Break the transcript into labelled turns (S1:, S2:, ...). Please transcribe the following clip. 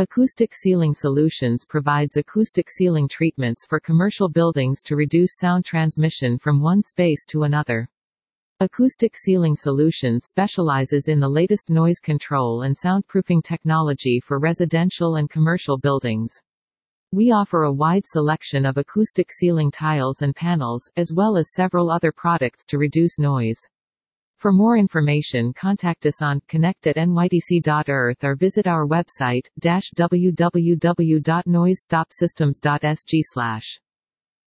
S1: Acoustic Ceiling Solutions provides acoustic ceiling treatments for commercial buildings to reduce sound transmission from one space to another. Acoustic Ceiling Solutions specializes in the latest noise control and soundproofing technology for residential and commercial buildings. We offer a wide selection of acoustic ceiling tiles and panels, as well as several other products to reduce noise. For more information contact us on connect at nytc.earth or visit our website, www.noisestopsystems.sg